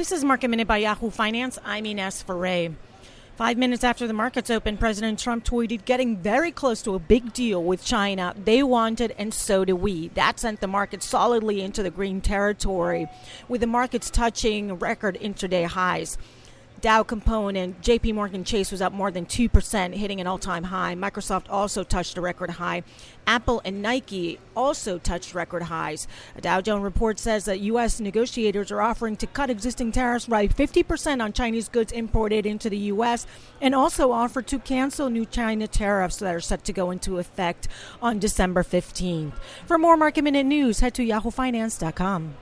This is Market Minute by Yahoo Finance. I'm Ines Ferre. Five minutes after the markets opened, President Trump tweeted, getting very close to a big deal with China. They wanted, and so do we. That sent the market solidly into the green territory, with the markets touching record intraday highs. Dow component, JP Morgan Chase was up more than 2%, hitting an all time high. Microsoft also touched a record high. Apple and Nike also touched record highs. A Dow Jones report says that U.S. negotiators are offering to cut existing tariffs by 50% on Chinese goods imported into the U.S. and also offer to cancel new China tariffs that are set to go into effect on December 15th. For more market minute news, head to yahoofinance.com.